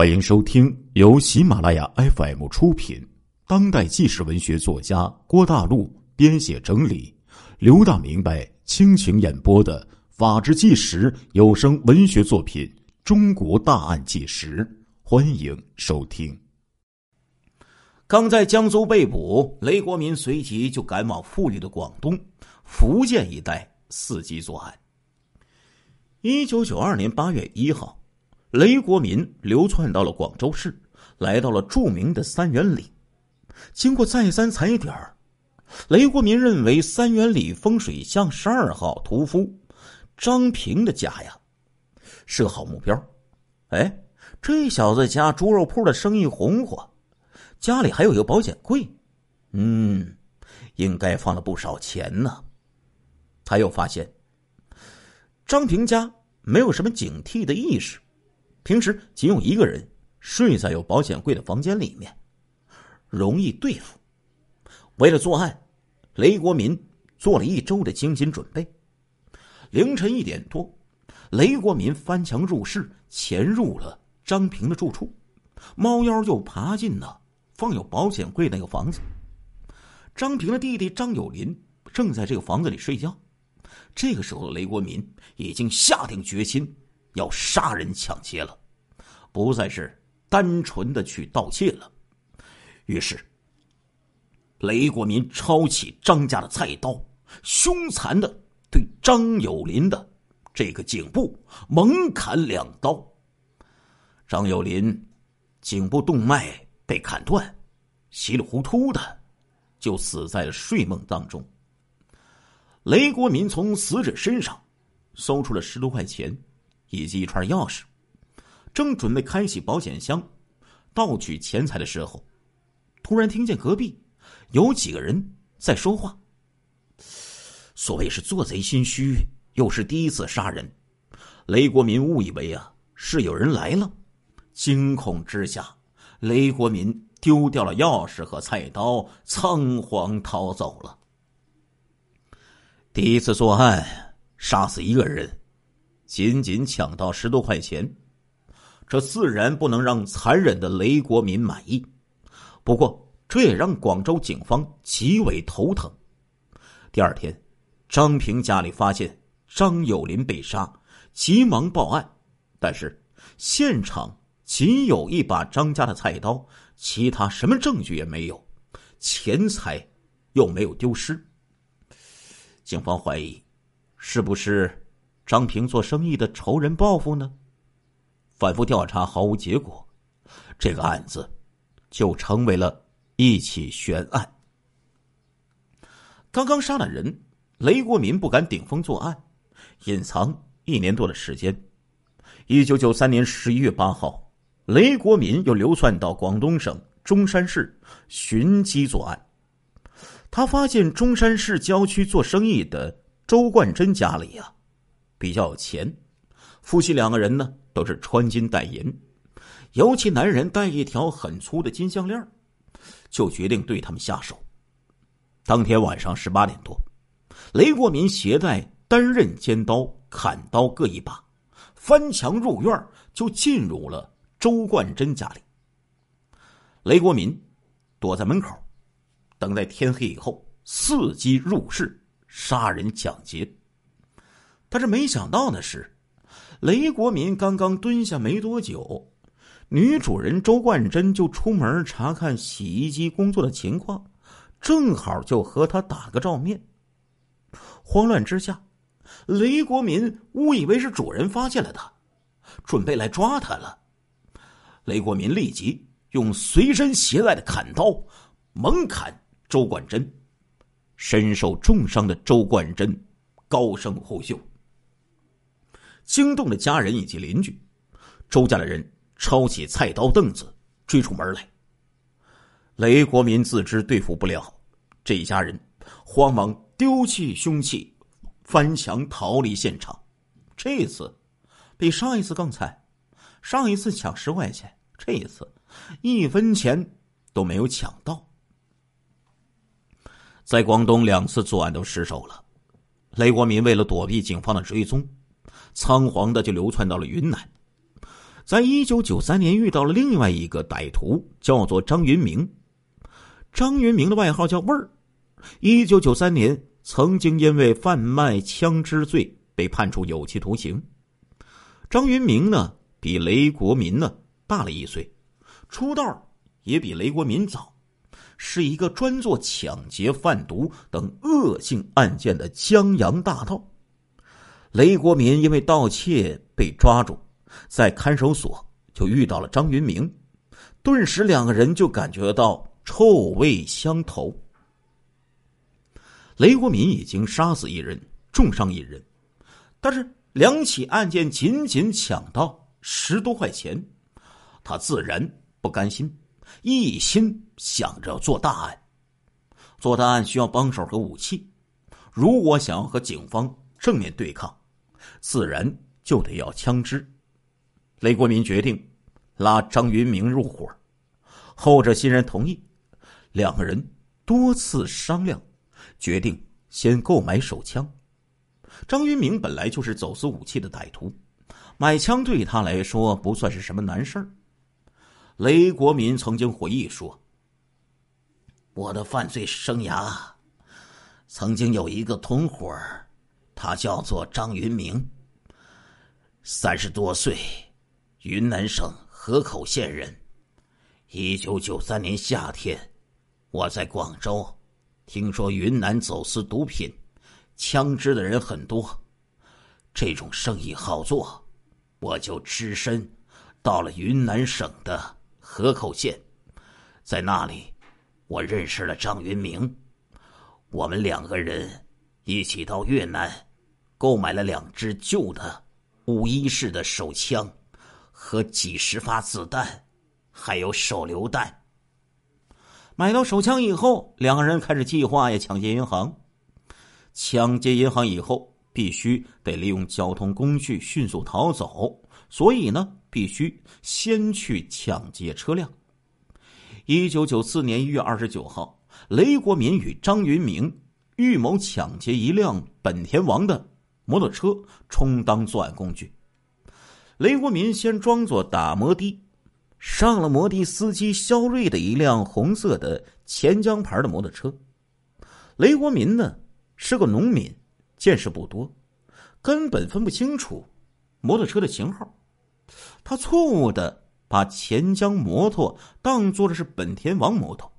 欢迎收听由喜马拉雅 FM 出品、当代纪实文学作家郭大陆编写整理、刘大明白倾情演播的《法制纪实》有声文学作品《中国大案纪实》，欢迎收听。刚在江苏被捕，雷国民随即就赶往富裕的广东、福建一带伺机作案。一九九二年八月一号。雷国民流窜到了广州市，来到了著名的三元里。经过再三踩点雷国民认为三元里风水巷十二号屠夫张平的家呀是个好目标。哎，这小子家猪肉铺的生意红火，家里还有一个保险柜，嗯，应该放了不少钱呢。他又发现张平家没有什么警惕的意识。平时仅有一个人睡在有保险柜的房间里面，容易对付。为了作案，雷国民做了一周的精心准备。凌晨一点多，雷国民翻墙入室，潜入了张平的住处，猫腰就爬进了放有保险柜那个房子。张平的弟弟张有林正在这个房子里睡觉。这个时候雷国民已经下定决心。要杀人抢劫了，不再是单纯的去盗窃了。于是，雷国民抄起张家的菜刀，凶残的对张有林的这个颈部猛砍两刀。张有林颈部动脉被砍断，稀里糊涂的就死在了睡梦当中。雷国民从死者身上搜出了十多块钱。以及一串钥匙，正准备开启保险箱盗取钱财的时候，突然听见隔壁有几个人在说话。所谓是做贼心虚，又是第一次杀人，雷国民误以为啊是有人来了，惊恐之下，雷国民丢掉了钥匙和菜刀，仓皇逃走了。第一次作案，杀死一个人。仅仅抢到十多块钱，这自然不能让残忍的雷国民满意。不过，这也让广州警方极为头疼。第二天，张平家里发现张有林被杀，急忙报案，但是现场仅有一把张家的菜刀，其他什么证据也没有，钱财又没有丢失。警方怀疑，是不是？张平做生意的仇人报复呢？反复调查毫无结果，这个案子就成为了一起悬案。刚刚杀了人，雷国民不敢顶风作案，隐藏一年多的时间。一九九三年十一月八号，雷国民又流窜到广东省中山市寻机作案。他发现中山市郊区做生意的周冠珍家里呀。比较有钱，夫妻两个人呢都是穿金戴银，尤其男人戴一条很粗的金项链，就决定对他们下手。当天晚上十八点多，雷国民携带单刃尖刀、砍刀各一把，翻墙入院，就进入了周冠珍家里。雷国民躲在门口，等待天黑以后，伺机入室杀人抢劫。但是没想到的是，雷国民刚刚蹲下没多久，女主人周冠珍就出门查看洗衣机工作的情况，正好就和他打个照面。慌乱之下，雷国民误以为是主人发现了他，准备来抓他了。雷国民立即用随身携带的砍刀猛砍周冠珍，身受重伤的周冠珍高声呼救。惊动了家人以及邻居，周家的人抄起菜刀凳子追出门来。雷国民自知对付不了这一家人，慌忙丢弃凶器，翻墙逃离现场。这一次比上一次更惨，上一次抢十块钱，这一次一分钱都没有抢到。在广东两次作案都失手了，雷国民为了躲避警方的追踪。仓皇的就流窜到了云南，在一九九三年遇到了另外一个歹徒，叫做张云明。张云明的外号叫“味儿”。一九九三年，曾经因为贩卖枪支罪被判处有期徒刑。张云明呢，比雷国民呢大了一岁，出道也比雷国民早，是一个专做抢劫、贩毒等恶性案件的江洋大盗。雷国民因为盗窃被抓住，在看守所就遇到了张云明，顿时两个人就感觉到臭味相投。雷国民已经杀死一人，重伤一人，但是两起案件仅仅抢到十多块钱，他自然不甘心，一心想着要做大案。做大案需要帮手和武器，如果想要和警方正面对抗，自然就得要枪支。雷国民决定拉张云明入伙，后者欣然同意，两个人多次商量。决定先购买手枪。张云明本来就是走私武器的歹徒，买枪对他来说不算是什么难事儿。雷国民曾经回忆说：“我的犯罪生涯，曾经有一个同伙他叫做张云明，三十多岁，云南省河口县人。一九九三年夏天，我在广州。”听说云南走私毒品、枪支的人很多，这种生意好做，我就只身到了云南省的河口县，在那里，我认识了张云明，我们两个人一起到越南，购买了两支旧的五一式的手枪和几十发子弹，还有手榴弹。买到手枪以后，两个人开始计划呀抢劫银行。抢劫银行以后，必须得利用交通工具迅速逃走，所以呢，必须先去抢劫车辆。一九九四年一月二十九号，雷国民与张云明预谋抢劫一辆本田王的摩托车，充当作案工具。雷国民先装作打摩的。上了摩的司机肖瑞的一辆红色的钱江牌的摩托车，雷国民呢是个农民，见识不多，根本分不清楚摩托车的型号。他错误的把钱江摩托当做的是本田王摩托。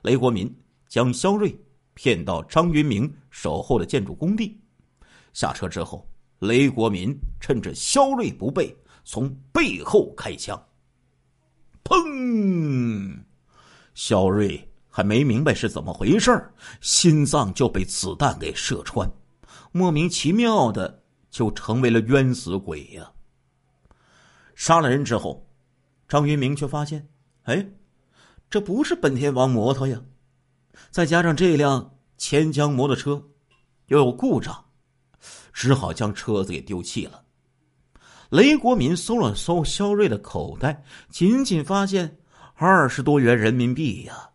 雷国民将肖瑞骗到张云明守候的建筑工地，下车之后，雷国民趁着肖瑞不备，从背后开枪。砰！肖瑞还没明白是怎么回事心脏就被子弹给射穿，莫名其妙的就成为了冤死鬼呀。杀了人之后，张云明却发现，哎，这不是本田王摩托呀！再加上这辆钱江摩托车又有故障，只好将车子给丢弃了。雷国民搜了搜肖瑞的口袋，仅仅发现二十多元人民币呀。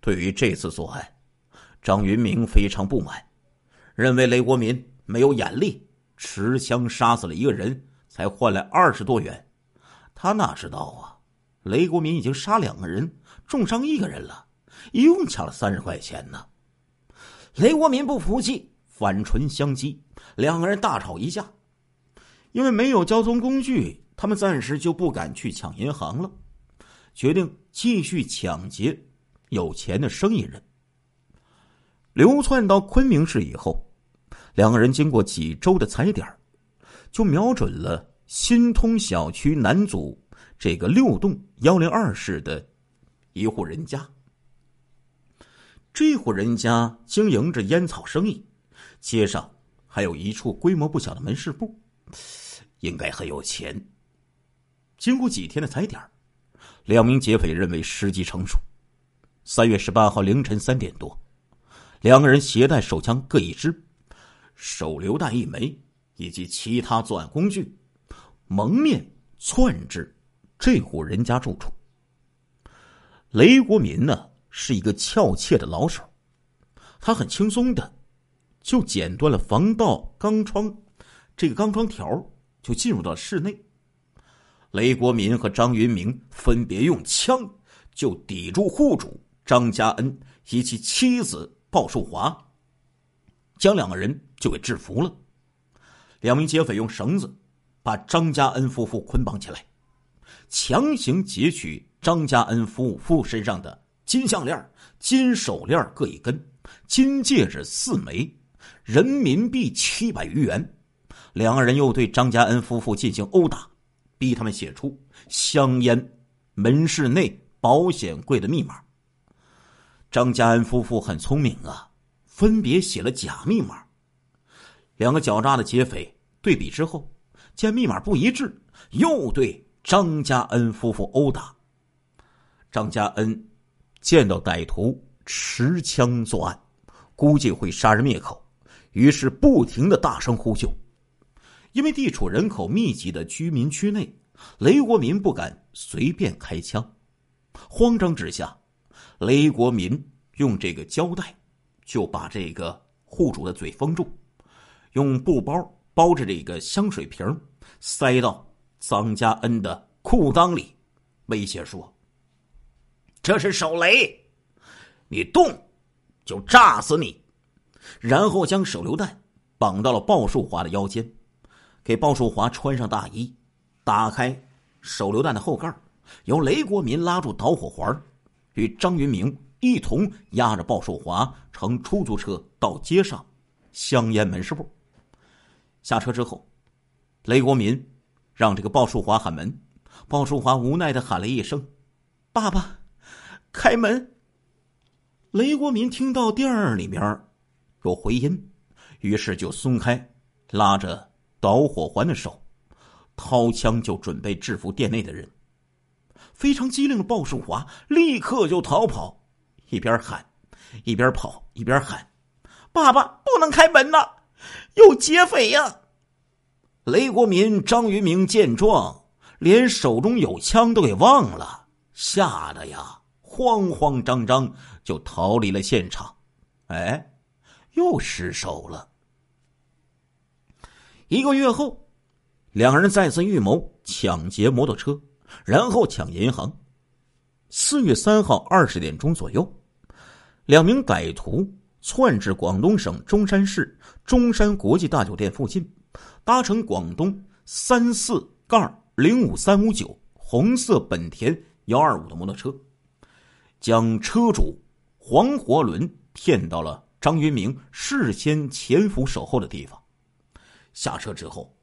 对于这次作案，张云明非常不满，认为雷国民没有眼力，持枪杀死了一个人，才换来二十多元。他哪知道啊，雷国民已经杀两个人，重伤一个人了，一共抢了三十块钱呢。雷国民不服气，反唇相讥，两个人大吵一架。因为没有交通工具，他们暂时就不敢去抢银行了，决定继续抢劫有钱的生意人。流窜到昆明市以后，两个人经过几周的踩点就瞄准了新通小区南组这个六栋幺零二室的一户人家。这户人家经营着烟草生意，街上还有一处规模不小的门市部。应该很有钱。经过几天的踩点两名劫匪认为时机成熟。三月十八号凌晨三点多，两个人携带手枪各一支，手榴弹一枚，以及其他作案工具，蒙面窜至这户人家住处。雷国民呢是一个俏切的老手，他很轻松的就剪断了防盗钢窗，这个钢窗条就进入到室内。雷国民和张云明分别用枪就抵住户主张家恩以及妻子鲍淑华，将两个人就给制服了。两名劫匪用绳子把张家恩夫妇捆绑起来，强行劫取张家恩夫妇身上的金项链、金手链各一根，金戒指四枚，人民币七百余元。两个人又对张家恩夫妇进行殴打，逼他们写出香烟门市内保险柜的密码。张家恩夫妇很聪明啊，分别写了假密码。两个狡诈的劫匪对比之后，见密码不一致，又对张家恩夫妇殴打。张家恩见到歹徒持枪作案，估计会杀人灭口，于是不停的大声呼救。因为地处人口密集的居民区内，雷国民不敢随便开枪。慌张之下，雷国民用这个胶带就把这个户主的嘴封住，用布包包着这个香水瓶，塞到张家恩的裤裆里，威胁说：“这是手雷，你动就炸死你。”然后将手榴弹绑到了鲍树华的腰间。给鲍树华穿上大衣，打开手榴弹的后盖由雷国民拉住导火环，与张云明一同押着鲍树华乘出租车到街上香烟门市部。下车之后，雷国民让这个鲍树华喊门，鲍树华无奈的喊了一声：“爸爸，开门。”雷国民听到店儿里面有回音，于是就松开拉着。导火环的手，掏枪就准备制服店内的人。非常机灵的鲍树华立刻就逃跑，一边喊，一边跑，一边喊：“爸爸不能开门呐，有劫匪呀！”雷国民、张云明见状，连手中有枪都给忘了，吓得呀，慌慌张张就逃离了现场。哎，又失手了。一个月后，两人再次预谋抢劫摩托车，然后抢银行。四月三号二十点钟左右，两名歹徒窜至广东省中山市中山国际大酒店附近，搭乘广东三四杠零五三五九红色本田幺二五的摩托车，将车主黄活伦骗到了张云明事先潜伏守候的地方。下车之后，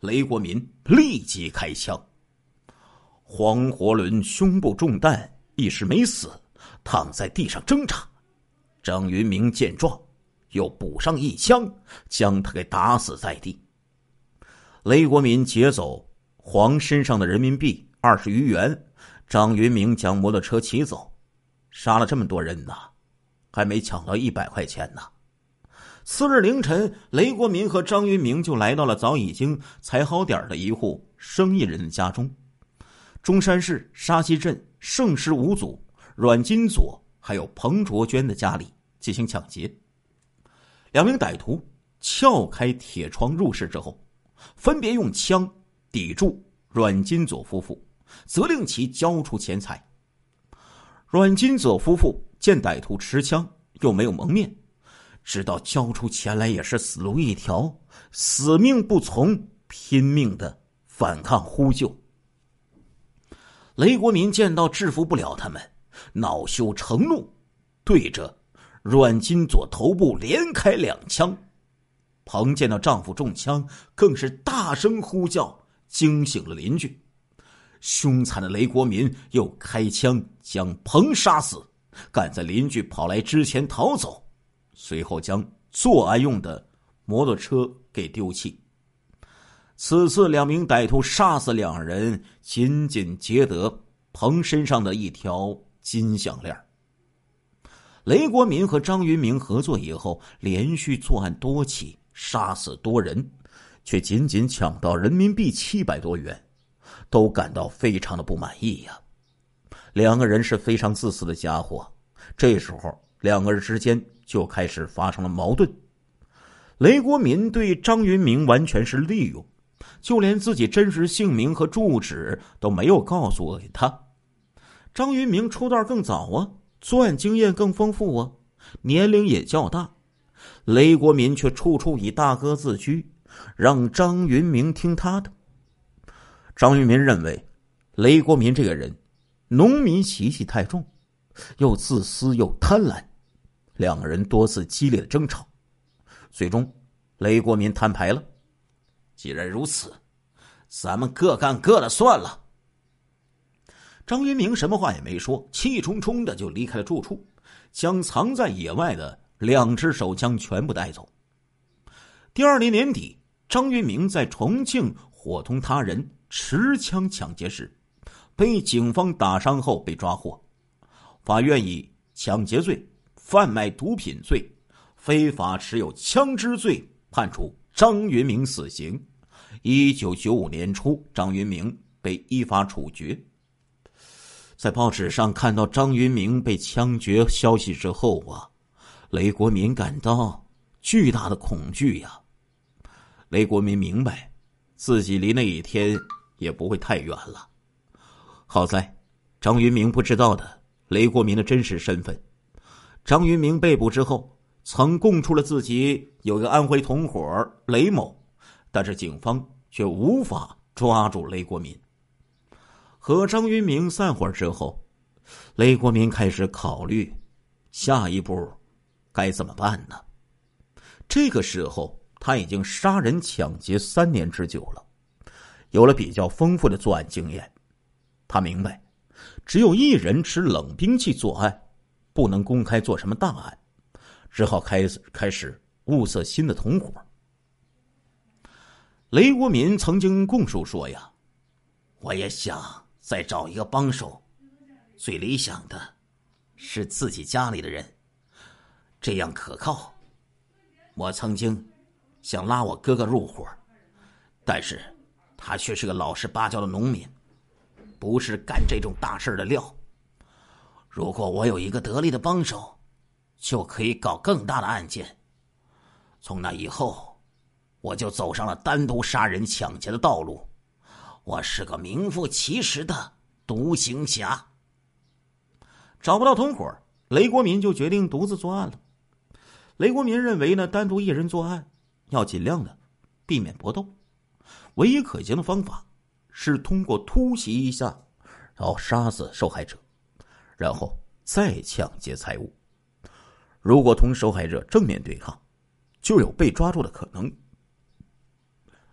雷国民立即开枪。黄活伦胸部中弹，一时没死，躺在地上挣扎。张云明见状，又补上一枪，将他给打死在地。雷国民劫走黄身上的人民币二十余元，张云明将摩托车骑走，杀了这么多人呢，还没抢到一百块钱呢。次日凌晨，雷国民和张云明就来到了早已经踩好点的一户生意人的家中。中山市沙溪镇盛世五组阮金佐还有彭卓娟的家里进行抢劫。两名歹徒撬开铁窗入室之后，分别用枪抵住阮金佐夫妇，责令其交出钱财。阮金佐夫妇见歹徒持枪又没有蒙面。知道交出钱来也是死路一条，死命不从，拼命的反抗呼救。雷国民见到制服不了他们，恼羞成怒，对着阮金佐头部连开两枪。彭见到丈夫中枪，更是大声呼叫，惊醒了邻居。凶残的雷国民又开枪将彭杀死，赶在邻居跑来之前逃走。随后将作案用的摩托车给丢弃。此次两名歹徒杀死两人，仅仅劫得彭身上的一条金项链。雷国民和张云明合作以后，连续作案多起，杀死多人，却仅仅抢到人民币七百多元，都感到非常的不满意呀。两个人是非常自私的家伙，这时候两个人之间。就开始发生了矛盾。雷国民对张云明完全是利用，就连自己真实姓名和住址都没有告诉给他。张云明出道更早啊，作案经验更丰富啊，年龄也较大。雷国民却处处以大哥自居，让张云明听他的。张云明认为，雷国民这个人，农民习气太重，又自私又贪婪，两个人多次激烈的争吵，最终雷国民摊牌了。既然如此，咱们各干各的算了。张云明什么话也没说，气冲冲的就离开了住处，将藏在野外的两支手枪全部带走。第二年年底，张云明在重庆伙同他人持枪抢劫时，被警方打伤后被抓获。法院以抢劫罪、贩卖毒品罪、非法持有枪支罪判处张云明死刑。一九九五年初，张云明被依法处决。在报纸上看到张云明被枪决消息之后啊，雷国民感到巨大的恐惧呀。雷国民明白，自己离那一天也不会太远了。好在，张云明不知道的雷国民的真实身份。张云明被捕之后，曾供出了自己有个安徽同伙雷某，但是警方却无法抓住雷国民。和张云明散伙之后，雷国民开始考虑下一步该怎么办呢？这个时候，他已经杀人抢劫三年之久了，有了比较丰富的作案经验。他明白，只有一人持冷兵器作案，不能公开做什么大案，只好开始开始物色新的同伙。雷国民曾经供述说：“呀，我也想。”再找一个帮手，最理想的是自己家里的人，这样可靠。我曾经想拉我哥哥入伙，但是他却是个老实巴交的农民，不是干这种大事的料。如果我有一个得力的帮手，就可以搞更大的案件。从那以后，我就走上了单独杀人抢劫的道路。我是个名副其实的独行侠。找不到同伙，雷国民就决定独自作案了。雷国民认为呢，单独一人作案要尽量的避免搏斗，唯一可行的方法是通过突袭一下，然后杀死受害者，然后再抢劫财物。如果同受害者正面对抗，就有被抓住的可能。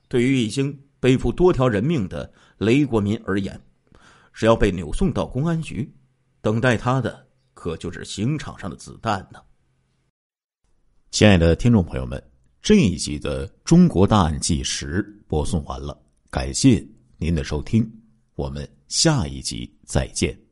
对于已经。背负多条人命的雷国民而言，只要被扭送到公安局，等待他的可就是刑场上的子弹呢。亲爱的听众朋友们，这一集的《中国大案纪实》播送完了，感谢您的收听，我们下一集再见。